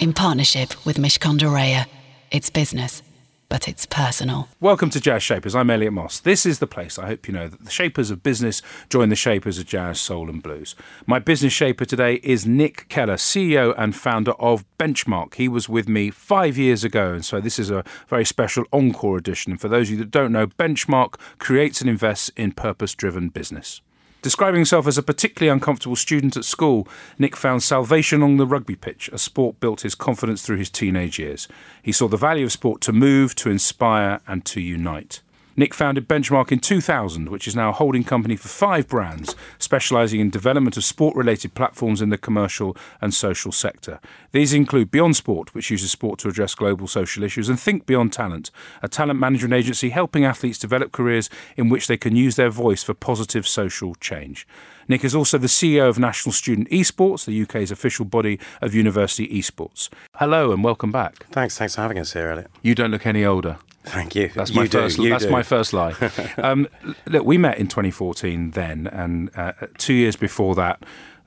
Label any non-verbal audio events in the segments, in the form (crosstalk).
in partnership with Mishcon de Reya. It's business, but it's personal. Welcome to Jazz Shapers. I'm Elliot Moss. This is the place I hope you know that the shapers of business join the shapers of jazz, soul, and blues. My business shaper today is Nick Keller, CEO and founder of Benchmark. He was with me five years ago, and so this is a very special encore edition. And for those of you that don't know, Benchmark creates and invests in purpose driven business. Describing himself as a particularly uncomfortable student at school, Nick found salvation on the rugby pitch, a sport built his confidence through his teenage years. He saw the value of sport to move, to inspire, and to unite. Nick founded Benchmark in 2000, which is now a holding company for five brands, specialising in development of sport related platforms in the commercial and social sector. These include Beyond Sport, which uses sport to address global social issues, and Think Beyond Talent, a talent management agency helping athletes develop careers in which they can use their voice for positive social change. Nick is also the CEO of National Student Esports, the UK's official body of university esports. Hello and welcome back. Thanks, thanks for having us here, Elliot. You don't look any older. Thank you. That's my you first. Do, that's do. my first lie. (laughs) um, look, we met in 2014 then, and uh, two years before that,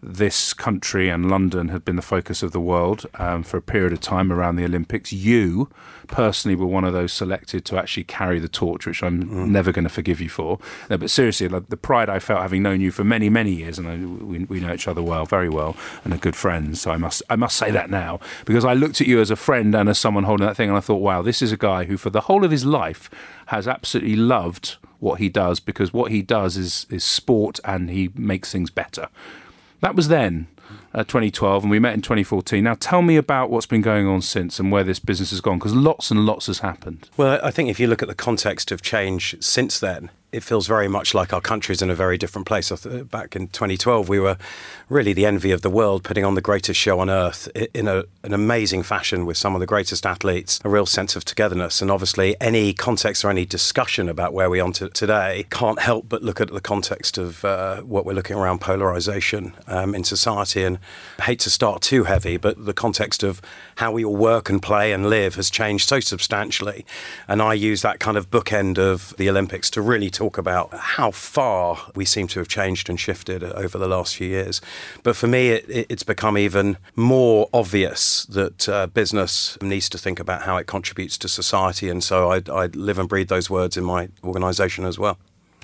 this country and London had been the focus of the world um, for a period of time around the Olympics. You personally were one of those selected to actually carry the torch, which I'm mm. never going to forgive you for. No, but seriously, like, the pride I felt having known you for many, many years, and I, we, we know each other well, very well, and are good friends. So I must, I must say that now because I looked at you as a friend and as someone holding that thing, and I thought, wow, this is a guy who, for the whole of his life, has absolutely loved what he does because what he does is is sport and he makes things better. That was then, uh, 2012, and we met in 2014. Now, tell me about what's been going on since and where this business has gone, because lots and lots has happened. Well, I think if you look at the context of change since then, it feels very much like our country is in a very different place. Back in 2012, we were really the envy of the world, putting on the greatest show on earth in a, an amazing fashion with some of the greatest athletes, a real sense of togetherness. And obviously, any context or any discussion about where we are to today can't help but look at the context of uh, what we're looking around polarization um, in society. And I hate to start too heavy, but the context of how we all work and play and live has changed so substantially. And I use that kind of bookend of the Olympics to really talk talk about how far we seem to have changed and shifted over the last few years. But for me, it, it's become even more obvious that uh, business needs to think about how it contributes to society. And so I, I live and breathe those words in my organisation as well.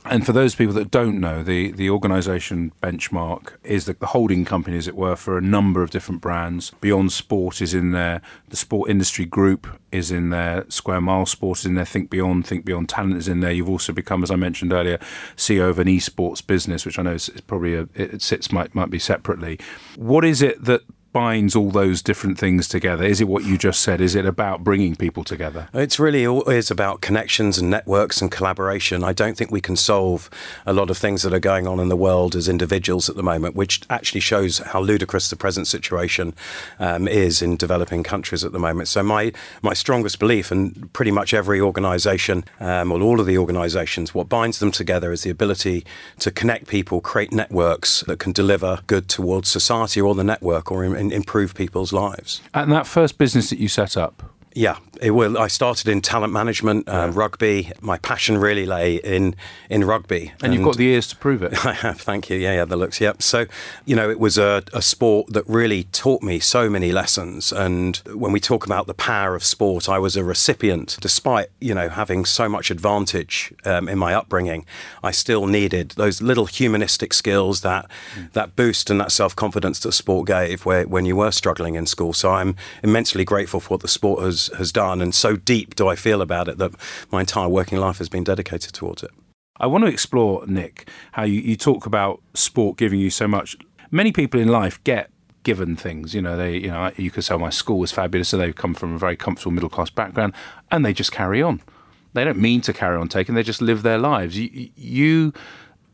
And for those people that don't know, the, the organisation Benchmark is the, the, holding company, as it were, for a number of different brands. Beyond Sport is in there, the Sport Industry Group is in there, Square Mile Sport is in there, Think Beyond, Think Beyond Talent is in there. You've also become, as I mentioned earlier, CEO of an esports business, which I know is, is probably a, it sits might might be separately. What is it that binds all those different things together? Is it what you just said? Is it about bringing people together? It's really always about connections and networks and collaboration. I don't think we can solve a lot of things that are going on in the world as individuals at the moment, which actually shows how ludicrous the present situation um, is in developing countries at the moment. So my my strongest belief, and pretty much every organisation, um, or all of the organisations, what binds them together is the ability to connect people, create networks that can deliver good towards society or the network or in, and improve people's lives. And that first business that you set up, yeah, it will. I started in talent management, uh, yeah. rugby. My passion really lay in in rugby, and, and, you've got the ears to prove it. (laughs) I have. Thank you. Yeah, yeah, the looks. Yep. So, you know, it was a, a sport that really taught me so many lessons. And when we talk about the power of sport, I was a recipient, despite you know having so much advantage um, in my upbringing. I still needed those little humanistic skills that mm. that boost and that self confidence that sport gave where, when you were struggling in school. So I'm immensely grateful for what the sport has has done, and so deep do I feel about it that my entire working life has been dedicated towards it. I want to explore, Nick, how you, you talk about sport giving you so much. Many people in life get given things. You know, they, you know, you could say oh, my school was fabulous, so they come from a very comfortable middle class background, and they just carry on. They don't mean to carry on taking; they just live their lives. You, you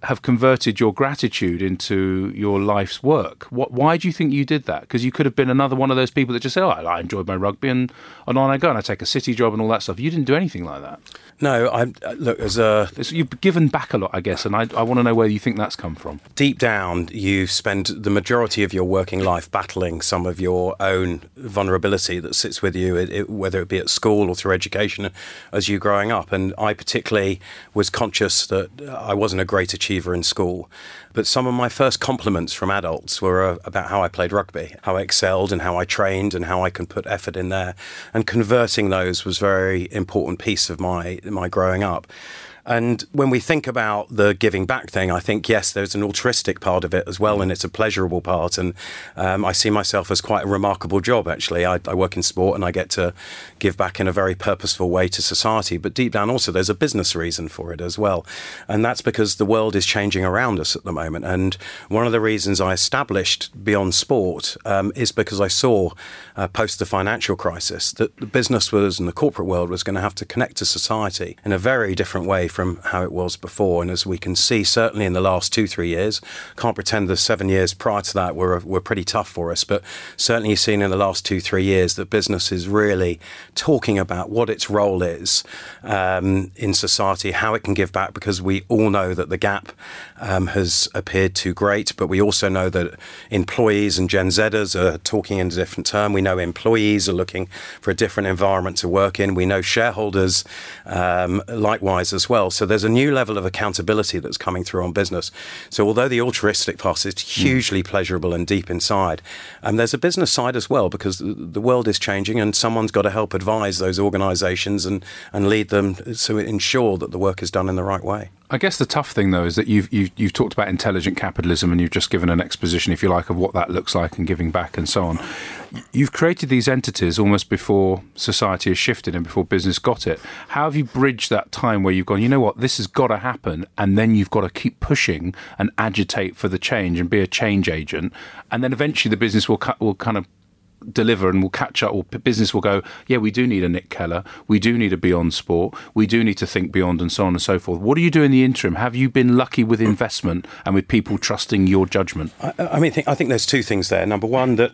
have converted your gratitude into your life's work. What, why do you think you did that? Because you could have been another one of those people that just say, "Oh, I enjoyed my rugby," and, and on I go, and I take a city job and all that stuff. You didn't do anything like that. No, I uh, look as a. You've given back a lot, I guess, and I, I want to know where you think that's come from. Deep down, you spend the majority of your working life battling some of your own vulnerability that sits with you, it, it, whether it be at school or through education as you growing up. And I particularly was conscious that I wasn't a great achiever in school. But some of my first compliments from adults were uh, about how I played rugby, how I excelled, and how I trained, and how I can put effort in there. And converting those was a very important piece of my my growing up. And when we think about the giving back thing, I think, yes, there's an altruistic part of it as well, and it's a pleasurable part. And um, I see myself as quite a remarkable job, actually. I, I, work in sport and I get to give back in a very purposeful way to society. But deep down, also, there's a business reason for it as well. And that's because the world is changing around us at the moment. And one of the reasons I established Beyond Sport um, is because I saw uh, post the financial crisis that the business was and the corporate world was going to have to connect to society in a very different way from how it was before. And as we can see, certainly in the last two, three years, can't pretend the seven years prior to that were, were pretty tough for us, but certainly you've seen in the last two, three years that business is really talking about what its role is um, in society, how it can give back, because we all know that the gap um, has appeared too great, but we also know that employees and Gen Zers are talking in a different term. We know employees are looking for a different environment to work in. We know shareholders um, likewise as well. So there's a new level of accountability that's coming through on business. So although the altruistic part is hugely mm. pleasurable and deep inside, um, there's a business side as well because the world is changing and someone's got to help advise those organisations and, and lead them to ensure that the work is done in the right way. I guess the tough thing, though, is that you've, you've, you've talked about intelligent capitalism and you've just given an exposition, if you like, of what that looks like and giving back and so on. You've created these entities almost before society has shifted and before business got it. How have you bridged that time where you've gone, you know what, this has got to happen, and then you've got to keep pushing and agitate for the change and be a change agent, and then eventually the business will will kind of deliver and we'll catch up, or business will go, yeah, we do need a Nick Keller, we do need a Beyond Sport, we do need to think beyond, and so on and so forth. What do you do in the interim? Have you been lucky with investment and with people trusting your judgment? I, I mean, I think there's two things there. Number one, that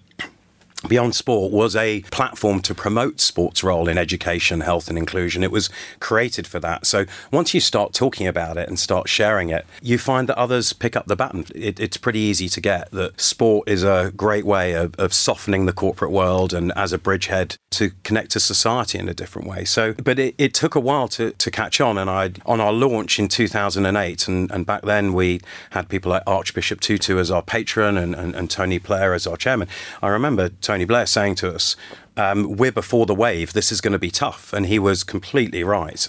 Beyond Sport was a platform to promote sports role in education, health, and inclusion. It was created for that. So once you start talking about it and start sharing it, you find that others pick up the baton. It, it's pretty easy to get that sport is a great way of, of, softening the corporate world and as a bridgehead to connect to society in a different way. So, but it, it took a while to, to catch on. And I, on our launch in 2008, and, and back then we had people like Archbishop Tutu as our patron and, and, and Tony Blair as our chairman. I remember. Tony Blair saying to us, um, we're before the wave. This is going to be tough. And he was completely right.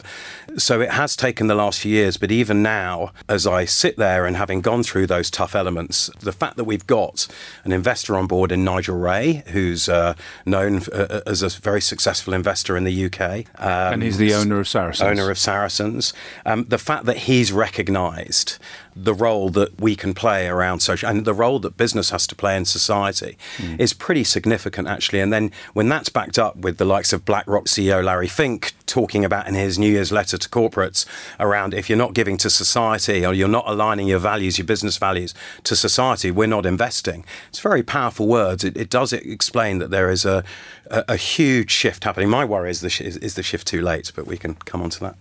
So it has taken the last few years. But even now, as I sit there and having gone through those tough elements, the fact that we've got an investor on board in Nigel Wray, who's uh, known uh, uh as a very successful investor in the UK. Um, and he's the owner of Saracens. Owner of Saracens. Um, the fact that he's recognised the role that we can play around social and the role that business has to play in society mm. is pretty significant actually and then when that's backed up with the likes of BlackRock CEO Larry Fink talking about in his New Year's letter to corporates around if you're not giving to society or you're not aligning your values, your business values to society, we're not investing. It's very powerful words. It, it does explain that there is a, a, a, huge shift happening. My worry is the, sh- is the shift too late, but we can come on to that.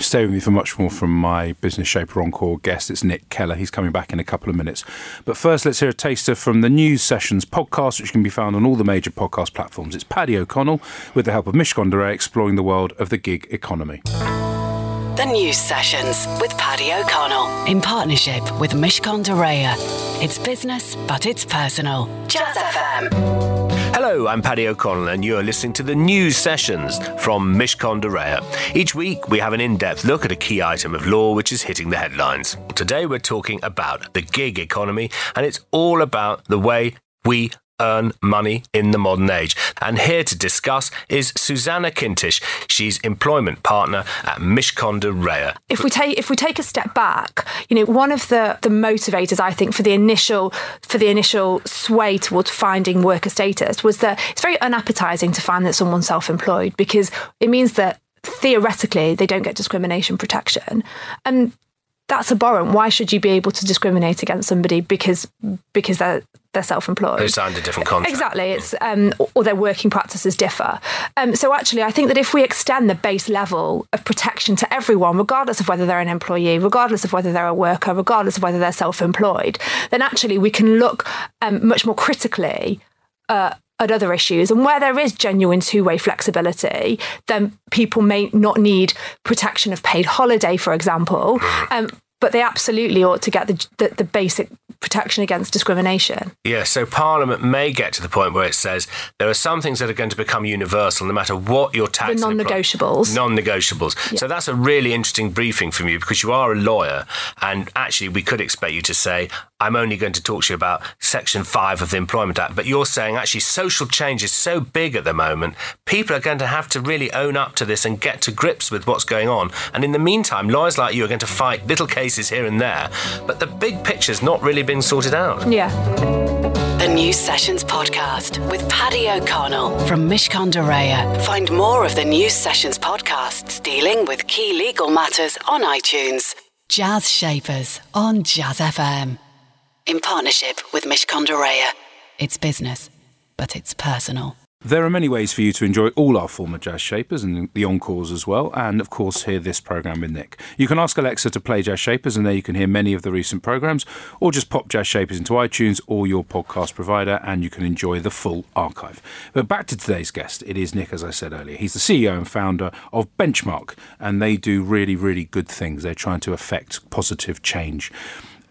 Stay with me for much more from my Business Shaper Encore guest. It's Nick Keller. He's coming back in a couple of minutes. But first, let's hear a taster from the News Sessions podcast, which can be found on all the major podcast platforms. It's Paddy O'Connell, with the help of Mishcon de Reya, exploring the world of the gig economy. The News Sessions with Paddy O'Connell in partnership with Mishcon de It's business, but it's personal. Jazz FM. Hello, I'm Paddy O'Connell, and you're listening to the news sessions from Mishcon de Reya. Each week, we have an in depth look at a key item of law which is hitting the headlines. Today, we're talking about the gig economy, and it's all about the way we earn money in the modern age. And here to discuss is Susanna Kintish. She's employment partner at Mishcon de Reya. If we take if we take a step back, you know, one of the the motivators I think for the initial for the initial sway towards finding worker status was that it's very unappetizing to find that someone's self-employed because it means that theoretically they don't get discrimination protection. And that's abhorrent. Why should you be able to discriminate against somebody because because they're they're self-employed? Who signed a different contract? Exactly. It's um, or their working practices differ. Um, so actually, I think that if we extend the base level of protection to everyone, regardless of whether they're an employee, regardless of whether they're a worker, regardless of whether they're self-employed, then actually we can look um, much more critically. Uh, at other issues. And where there is genuine two way flexibility, then people may not need protection of paid holiday, for example. Um, but they absolutely ought to get the, the, the, basic protection against discrimination. Yeah, so Parliament may get to the point where it says there are some things that are going to become universal no matter what your tax. The non negotiables. Non negotiables. Yeah. So that's a really interesting briefing from you because you are a lawyer, and actually, we could expect you to say, I'm only going to talk to you about Section 5 of the Employment Act. But you're saying actually social change is so big at the moment, people are going to have to really own up to this and get to grips with what's going on. And in the meantime, lawyers like you are going to fight little cases here and there. But the big picture's not really been sorted out. Yeah. The News Sessions podcast with Paddy O'Connell from Mishcon de Reya. Find more of the News Sessions podcasts dealing with key legal matters on iTunes. Jazz Shapers on Jazz FM in partnership with Mishcon de Reya. It's business, but it's personal. There are many ways for you to enjoy all our former jazz shapers and the encores as well, and of course, hear this programme with Nick. You can ask Alexa to play Jazz Shapers, and there you can hear many of the recent programmes, or just pop Jazz Shapers into iTunes or your podcast provider, and you can enjoy the full archive. But back to today's guest. It is Nick, as I said earlier. He's the CEO and founder of Benchmark, and they do really, really good things. They're trying to affect positive change.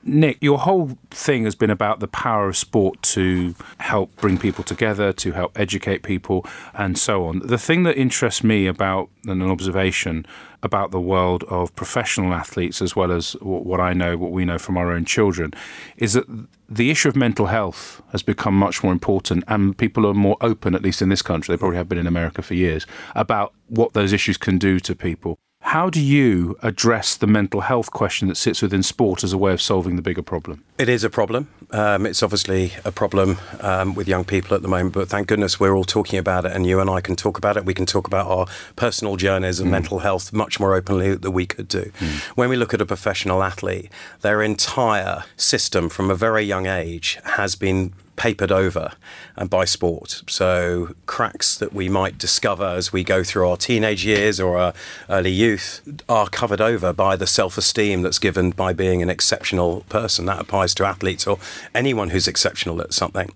Nick, your whole thing has been about the power of sport to help bring people together, to help educate people, and so on. The thing that interests me about an observation about the world of professional athletes, as well as what I know, what we know from our own children, is that the issue of mental health has become much more important, and people are more open, at least in this country, they probably have been in America for years, about what those issues can do to people. How do you address the mental health question that sits within sport as a way of solving the bigger problem? It is a problem. Um, it's obviously a problem um, with young people at the moment, but thank goodness we're all talking about it, and you and I can talk about it. We can talk about our personal journeys of mm. mental health much more openly than we could do. Mm. When we look at a professional athlete, their entire system from a very young age has been papered over and by sport. So cracks that we might discover as we go through our teenage years or our early youth are covered over by the self-esteem that's given by being an exceptional person. That applies to athletes or anyone who's exceptional at something.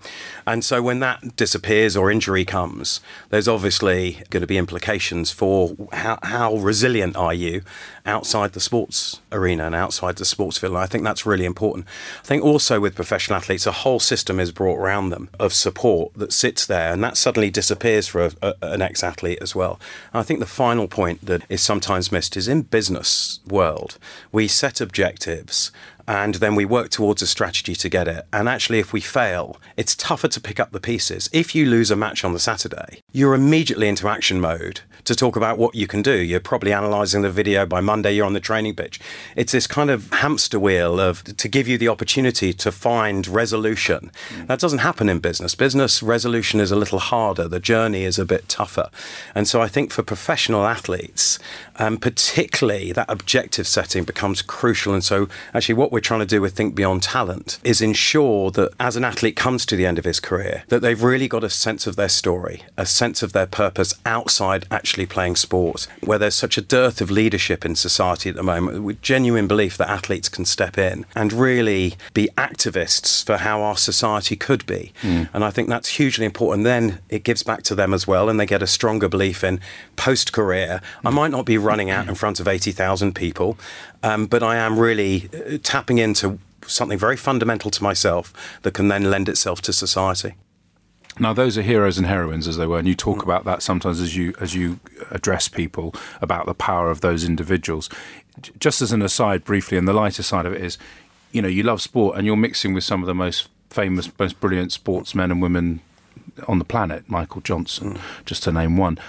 And so when that disappears or injury comes, there's obviously going to be implications for how, how resilient are you outside the sports arena and outside the sports field. And I think that's really important. I think also with professional athletes, a whole system is brought around them of support that sits there, and that suddenly disappears for a, a, an ex athlete as well. And I think the final point that is sometimes missed is in business world, we set objectives and then we work towards a strategy to get it. And actually, if we fail, it's tougher to pick up the pieces. If you lose a match on the Saturday, you're immediately into action mode to talk about what you can do. You're probably analysing the video by Monday, you're on the training pitch. It's this kind of hamster wheel of to give you the opportunity to find resolution. That doesn't happen in business. Business resolution is a little harder, the journey is a bit tougher. And so I think for professional athletes, um, particularly that objective setting becomes crucial. And so actually, what we're trying to do with Think Beyond Talent is ensure that as an athlete comes to the end of his career, that they've really got a sense of their story, a sense of their purpose outside actually playing sport, where there's such a dearth of leadership in society at the moment, with genuine belief that athletes can step in and really be activists for how our society could be. Mm. And I think that's hugely important. Then it gives back to them as well, and they get a stronger belief in post career. I might not be running out in front of 80,000 people, um, but I am really uh, tapping into something very fundamental to myself that can then lend itself to society. Now, those are heroes and heroines, as they were, and you talk about that sometimes as you as you address people about the power of those individuals. Just as an aside, briefly, and the lighter side of it is, you know, you love sport, and you're mixing with some of the most famous, most brilliant sportsmen and women on the planet, Michael Johnson, mm. just to name one.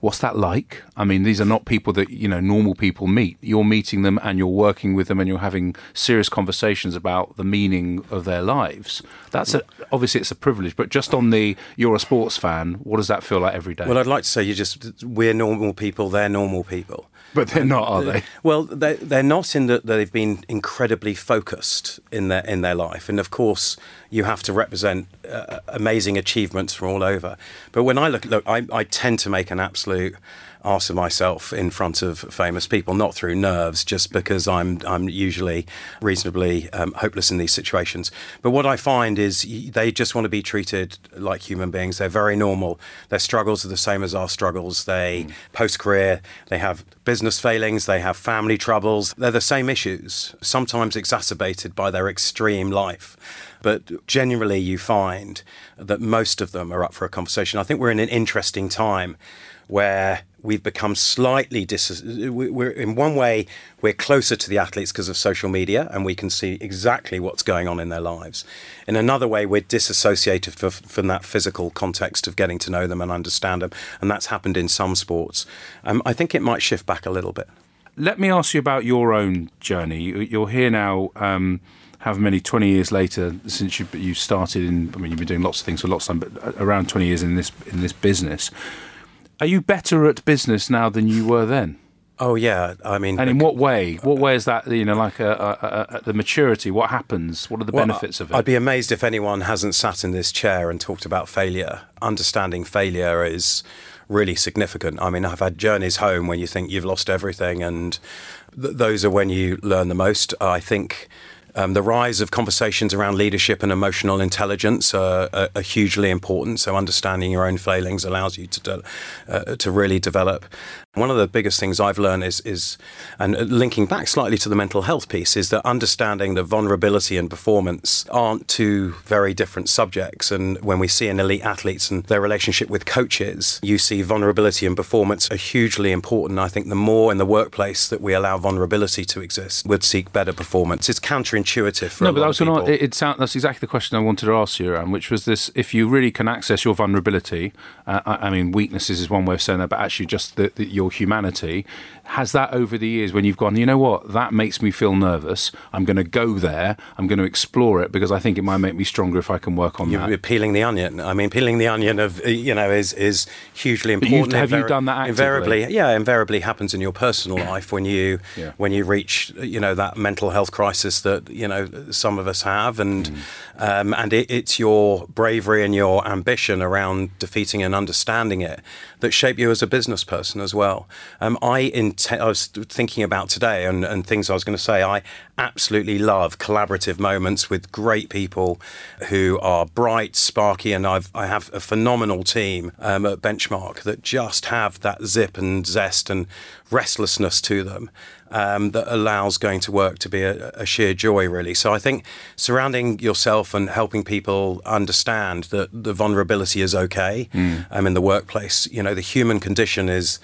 What's that like? I mean, these are not people that you know normal people meet. You're meeting them and you're working with them and you're having serious conversations about the meaning of their lives. That's a, obviously it's a privilege, but just on the you're a sports fan, what does that feel like every day? Well, I'd like to say you just we're normal people, they're normal people. (laughs) But they're not, are they? Well, they're, they're not in that they've been incredibly focused in their in their life, and of course, you have to represent uh, amazing achievements from all over. But when I look, look, I, I tend to make an absolute of myself in front of famous people, not through nerves, just because I'm I'm usually reasonably um, hopeless in these situations. But what I find is they just want to be treated like human beings. They're very normal. Their struggles are the same as our struggles. They mm. post career, they have business failings, they have family troubles. They're the same issues, sometimes exacerbated by their extreme life. But generally, you find that most of them are up for a conversation. I think we're in an interesting time where we've become slightly dis- we're in one way we're closer to the athletes because of social media and we can see exactly what's going on in their lives. In another way we're disassociated from that physical context of getting to know them and understand them and that's happened in some sports. Um, i think it might shift back a little bit. Let me ask you about your own journey. You're here now um, many 20 years later since you, you started in i mean you've been doing lots of things for lots of time but around 20 years in this in this business are you better at business now than you were then? Oh yeah, I mean, and in what way? What uh, way is that? You know, like a, a, a, the maturity. What happens? What are the well, benefits of it? I'd be amazed if anyone hasn't sat in this chair and talked about failure. Understanding failure is really significant. I mean, I've had journeys home when you think you've lost everything, and th- those are when you learn the most. I think um, the rise of conversations around leadership and emotional intelligence are, are, are hugely important. So understanding your own failings allows you to de- uh, to really develop. One of the biggest things I've learned is, is, and linking back slightly to the mental health piece, is that understanding that vulnerability and performance aren't two very different subjects. And when we see in elite athletes and their relationship with coaches, you see vulnerability and performance are hugely important. I think the more in the workplace that we allow vulnerability to exist, we'd seek better performance. It's counterintuitive for no, but that was going it, it sound, that's exactly the question I wanted to ask you, Aaron, which was this: if you really can access your vulnerability, uh, I, I, mean, weaknesses is one way of saying that, but actually just the, the, your humanity has that over the years when you've gone, you know what, that makes me feel nervous. I'm going to go there. I'm going to explore it because I think it might make me stronger if I can work on You're that. peeling the onion. I mean, peeling the onion of you know is is hugely important. have Invari- you done that actively? Invariably, yeah, invariably happens in your personal (coughs) life when you yeah. when you reach you know that mental health crisis that you know some of us have, and mm. um, and it, it's your bravery and your ambition around defeating and understanding it that shape you as a business person as well. Um, I, int- I was thinking about today and, and things I was going to say. I absolutely love collaborative moments with great people who are bright, sparky, and I've I have a phenomenal team um, at Benchmark that just have that zip and zest and restlessness to them um, that allows going to work to be a, a, sheer joy, really. So I think surrounding yourself and helping people understand that the vulnerability is okay mm. um, in the workplace. You know, the human condition is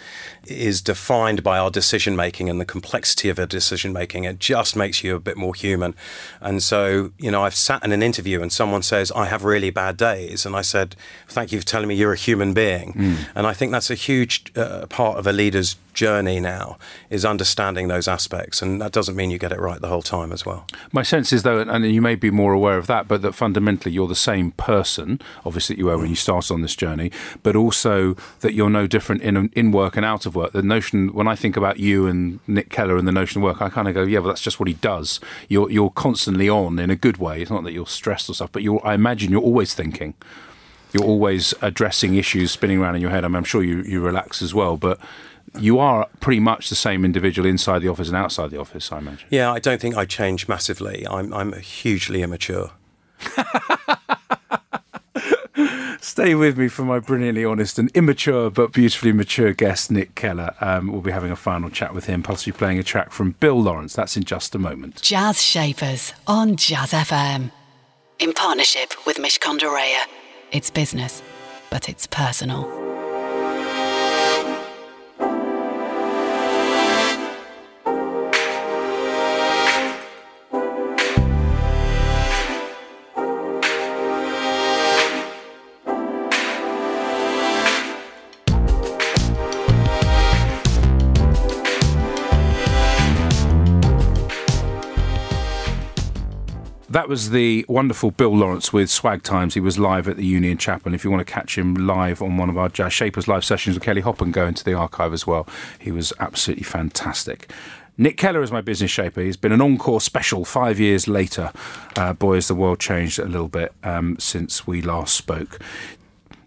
is defined by our decision making and the complexity of our decision making. It just makes you a bit more human. And so, you know, I've sat in an interview and someone says, I have really bad days. And I said, Thank you for telling me you're a human being. Mm. And I think that's a huge uh, part of a leader's journey now is understanding those aspects and that doesn't mean you get it right the whole time as well. My sense is though and you may be more aware of that but that fundamentally you're the same person obviously you were when you started on this journey but also that you're no different in in work and out of work. The notion when i think about you and nick keller and the notion of work i kind of go yeah but that's just what he does. You're you're constantly on in a good way. It's not that you're stressed or stuff but you're i imagine you're always thinking. You're always addressing issues spinning around in your head. I mean, I'm sure you, you relax as well, but you are pretty much the same individual inside the office and outside the office, I imagine. Yeah, I don't think I change massively. I'm, I'm hugely immature. (laughs) Stay with me for my brilliantly honest and immature but beautifully mature guest, Nick Keller. Um, we'll be having a final chat with him, plus be playing a track from Bill Laurance. That's in just a moment. Jazz Shapers on Jazz FM. In partnership with Mishcon de Reya. It's business, but it's personal. That was the wonderful Bill Laurance with Swag Times. He was live at the Union Chapel. And if you want to catch him live on one of our Jazz Shapers live sessions with Kelly Hoppen, go into the archive as well. He was absolutely fantastic. Nick Keller is my business shaper. He's been an encore special five years later. Uh, boy, has the world changed a little bit um, since we last spoke.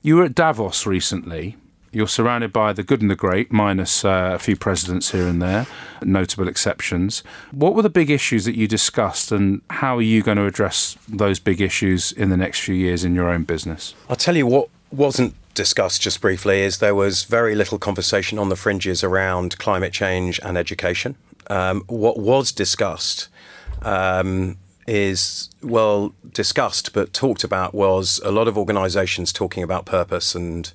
You were at Davos recently. You're surrounded by the good and the great, minus uh, a few presidents here and there, notable exceptions. What were the big issues that you discussed, and how are you going to address those big issues in the next few years in your own business? I'll tell you what wasn't discussed just briefly is there was very little conversation on the fringes around climate change and education. Um, what was discussed um, is well discussed but talked about was a lot of organizations talking about purpose and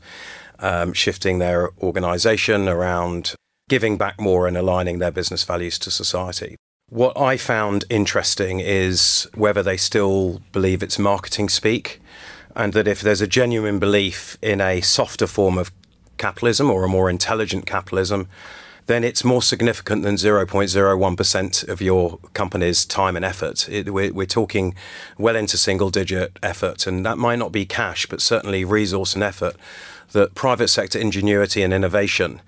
um, shifting their organization around giving back more and aligning their business values to society. What I found interesting is whether they still believe it's marketing speak, and that if there's a genuine belief in a softer form of capitalism or a more intelligent capitalism, then it's more significant than 0.01% of your company's time and effort. It, we're, we're, talking well into single digit effort, and that might not be cash, but certainly resource and effort that private sector ingenuity and innovation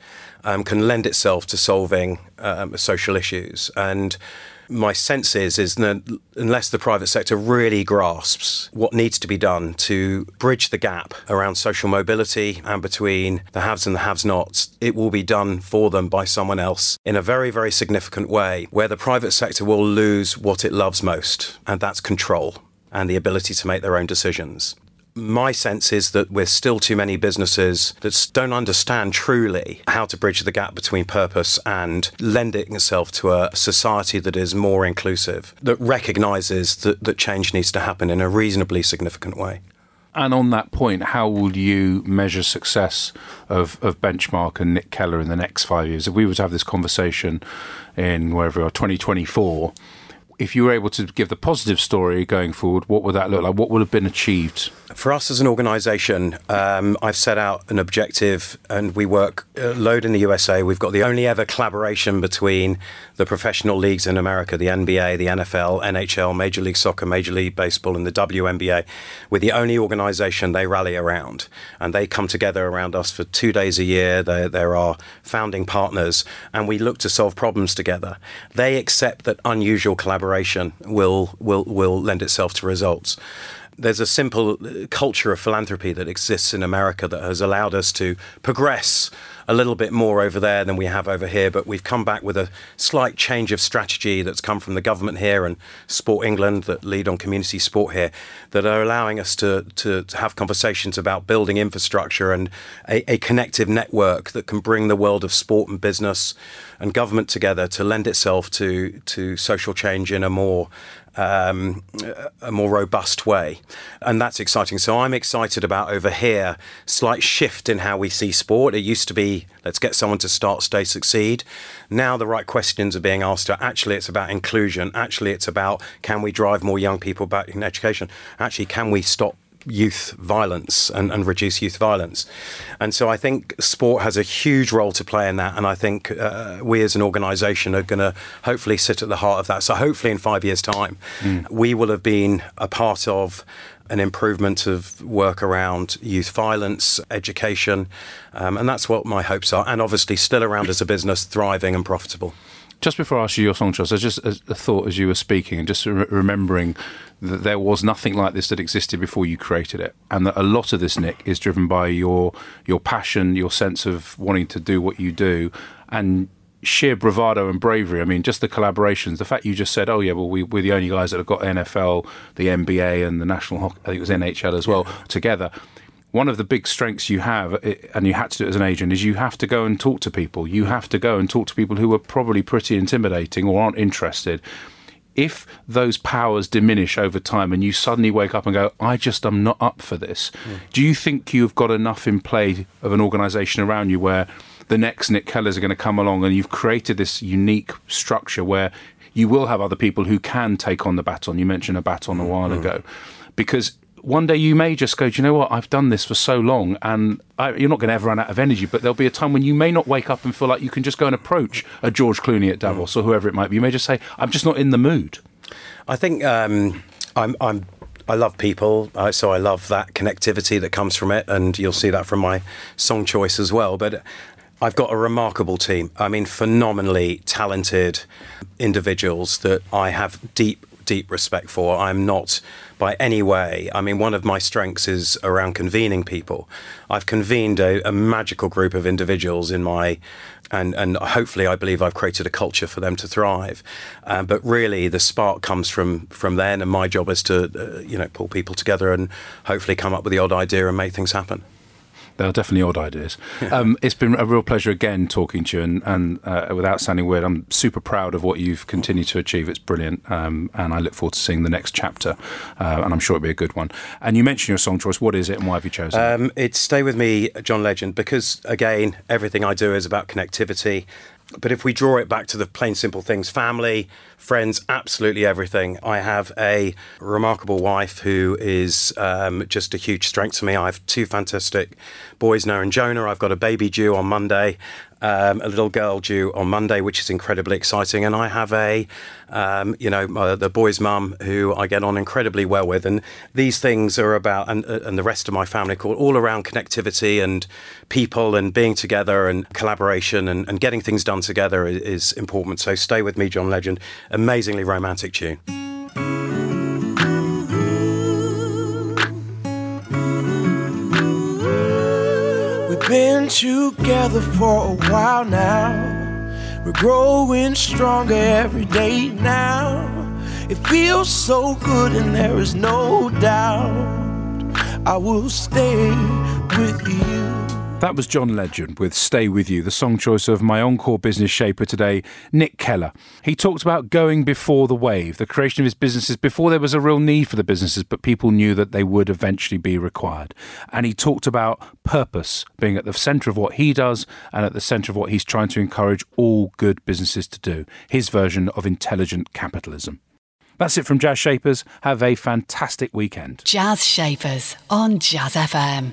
um, can lend itself to solving um, social issues. And my sense is is that unless the private sector really grasps what needs to be done to bridge the gap around social mobility and between the haves and the have-nots, it will be done for them by someone else in a very very significant way where the private sector will lose what it loves most and that's control and the ability to make their own decisions my sense is that we're still too many businesses that don't understand truly how to bridge the gap between purpose and lending itself to a society that is more inclusive, that recognizes that, that change needs to happen in a reasonably significant way. And on that point, how will you measure success of, of Benchmark and Nick Keller in the next five years? If we were to have this conversation in wherever we are, 2024, if you were able to give the positive story going forward, what would that look like? What would have been achieved? For us as an organisation, um, I've set out an objective, and we work a load in the USA. We've got the only ever collaboration between the professional leagues in America, the NBA, the NFL, NHL, Major League Soccer, Major League Baseball, and the WNBA. We're the only organisation they rally around, and they come together around us for two days a year. They're, they're our founding partners, and we look to solve problems together. They accept that unusual collaboration will will will lend itself to results there's a simple uh, culture of philanthropy that exists in America that has allowed us to progress a little bit more over there than we have over here, but we've come back with a slight change of strategy that's come from the government here and Sport England that lead on community sport here that are allowing us to, to, to have conversations about building infrastructure and a, a connective network that can bring the world of sport and business and government together to lend itself to, to social change in a more um, a more robust way. And that's exciting. So I'm excited about over here, slight shift in how we see sport. It used to be, let's get someone to start, stay, succeed. Now the right questions are being asked. Actually, it's about inclusion. Actually, it's about can we drive more young people back in education? Actually, can we stop youth violence and, and reduce youth violence. And so I think sport has a huge role to play in that. And I think uh, we as an organisation are going to hopefully sit at the heart of that. So hopefully in five years' time, mm. we will have been a part of an improvement of work around youth violence, education, um, and that's what my hopes are. And obviously, still around as a business, thriving and profitable. Just before I ask you your song choice, I just a, a thought as you were speaking and just re- remembering that there was nothing like this that existed before you created it, and that a lot of this, Nick, is driven by your your passion, your sense of wanting to do what you do, and sheer bravado and bravery. I mean, just the collaborations. The fact you just said, "Oh yeah, well we, we're the only guys that have got NFL, the NBA, and the national. Hockey, I think it was NHL as well together." One of the big strengths you have, and you had to do it as an agent, is you have to go and talk to people. You have to go and talk to people who are probably pretty intimidating or aren't interested. If those powers diminish over time and you suddenly wake up and go, I just am not up for this, mm. do you think you've got enough in play of an organisation around you where the next Nick Kellers are going to come along and you've created this unique structure where you will have other people who can take on the baton? You mentioned a baton a while mm. ago. Because one day you may just go, do you know what? I've done this for so long, and I, you're not going to ever run out of energy. But there'll be a time when you may not wake up and feel like you can just go and approach a George Clooney at Davos or whoever it might be. You may just say, I'm just not in the mood. I think. Um I'm, I'm I love people, uh, so I love that connectivity that comes from it, and you'll see that from my song choice as well. But I've got a remarkable team. I mean, phenomenally talented individuals that I have deep, deep respect for. I'm not by any way. I mean, one of my strengths is around convening people. I've convened a, a magical group of individuals in my and and hopefully I believe I've created a culture for them to thrive. Um, but really, the spark comes from from then, and my job is to uh, you know pull people together and hopefully come up with the odd idea and make things happen. There are definitely odd ideas. Um, it's been a real pleasure again talking to you, and, and uh, without sounding weird, I'm super proud of what you've continued to achieve. It's brilliant, um, and I look forward to seeing the next chapter, uh, and I'm sure it'll be a good one. And you mentioned your song choice. What is it, and why have you chosen um, It's "Stay with Me," John Legend, because again, everything I do is about connectivity. But if we draw it back to the plain simple things family, friends, absolutely everything. I have a remarkable wife who is um, just a huge strength to me. I have two fantastic boys, Noah and Jonah. I've got a baby due on Monday, um, a little girl due on Monday, which is incredibly exciting. And I have a, um, you know, uh, the boy's mum who I get on incredibly well with. And these things are about, and, uh, and the rest of my family call all around connectivity and people and being together and collaboration and, and getting things done together is, is important. So stay with me, John Legend. Amazingly romantic tune. We've been together for a while now. We're growing stronger every day now. It feels so good, and there is no doubt I will stay with you. That was John Legend with Stay With You, the song choice of my encore business shaper today, Nick Keller. He talked about going before the wave, the creation of his businesses before there was a real need for the businesses, but people knew that they would eventually be required. And he talked about purpose being at the centre of what he does and at the centre of what he's trying to encourage all good businesses to do, his version of intelligent capitalism. That's it from Jazz Shapers. Have a fantastic weekend. Jazz Shapers on Jazz FM